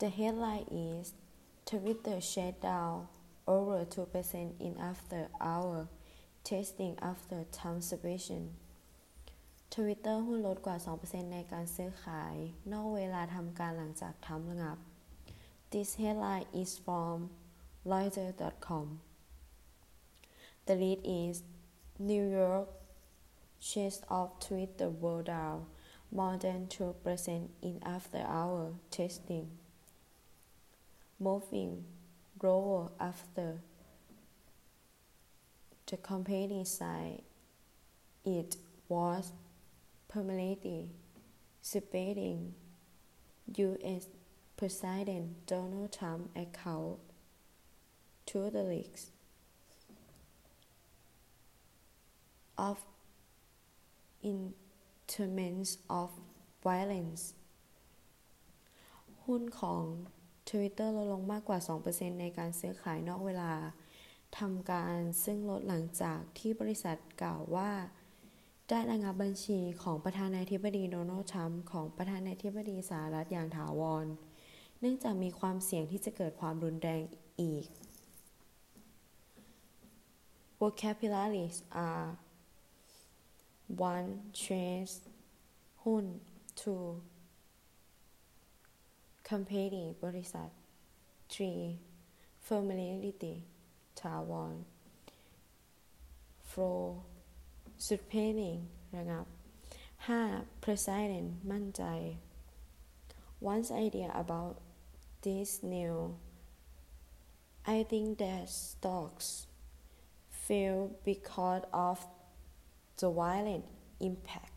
The headline is Twitter shut down over 2% in after hour testing after time suspension Twitter หุ้นลดกว่า 2%ในการซื้อขาย นอกเวลาทำการหลังจากทำระงับ This headline is from Reuters.com The lead is New York shares of Twitter were down more than 2% in after-hour testing, moving lower after the company said it was permanently suspending U.S. President Donald Trump account to the leaks of instruments of violence หุ้นของ Twitter ลดลงมากกว่า 2%ในการซื้อขายนอกเวลาทำการซึ่งลดหลังจากที่บริษัทกล่าวว่า ได้ระงับบัญชีของประธานาธิบดีโดนัลด์ทรัมป์ของประธานาธิบดีสหรัฐอย่างถาวร เนื่องจากมีความเสี่ยงที่จะเกิดความรุนแรงอีก vocabularies are one trace หุ้น two company บริษัท three familiarity ถาวร flow suspending ระงับ 5. President มั่นใจ Once idea about this new I think that stocks fell because of the violent impact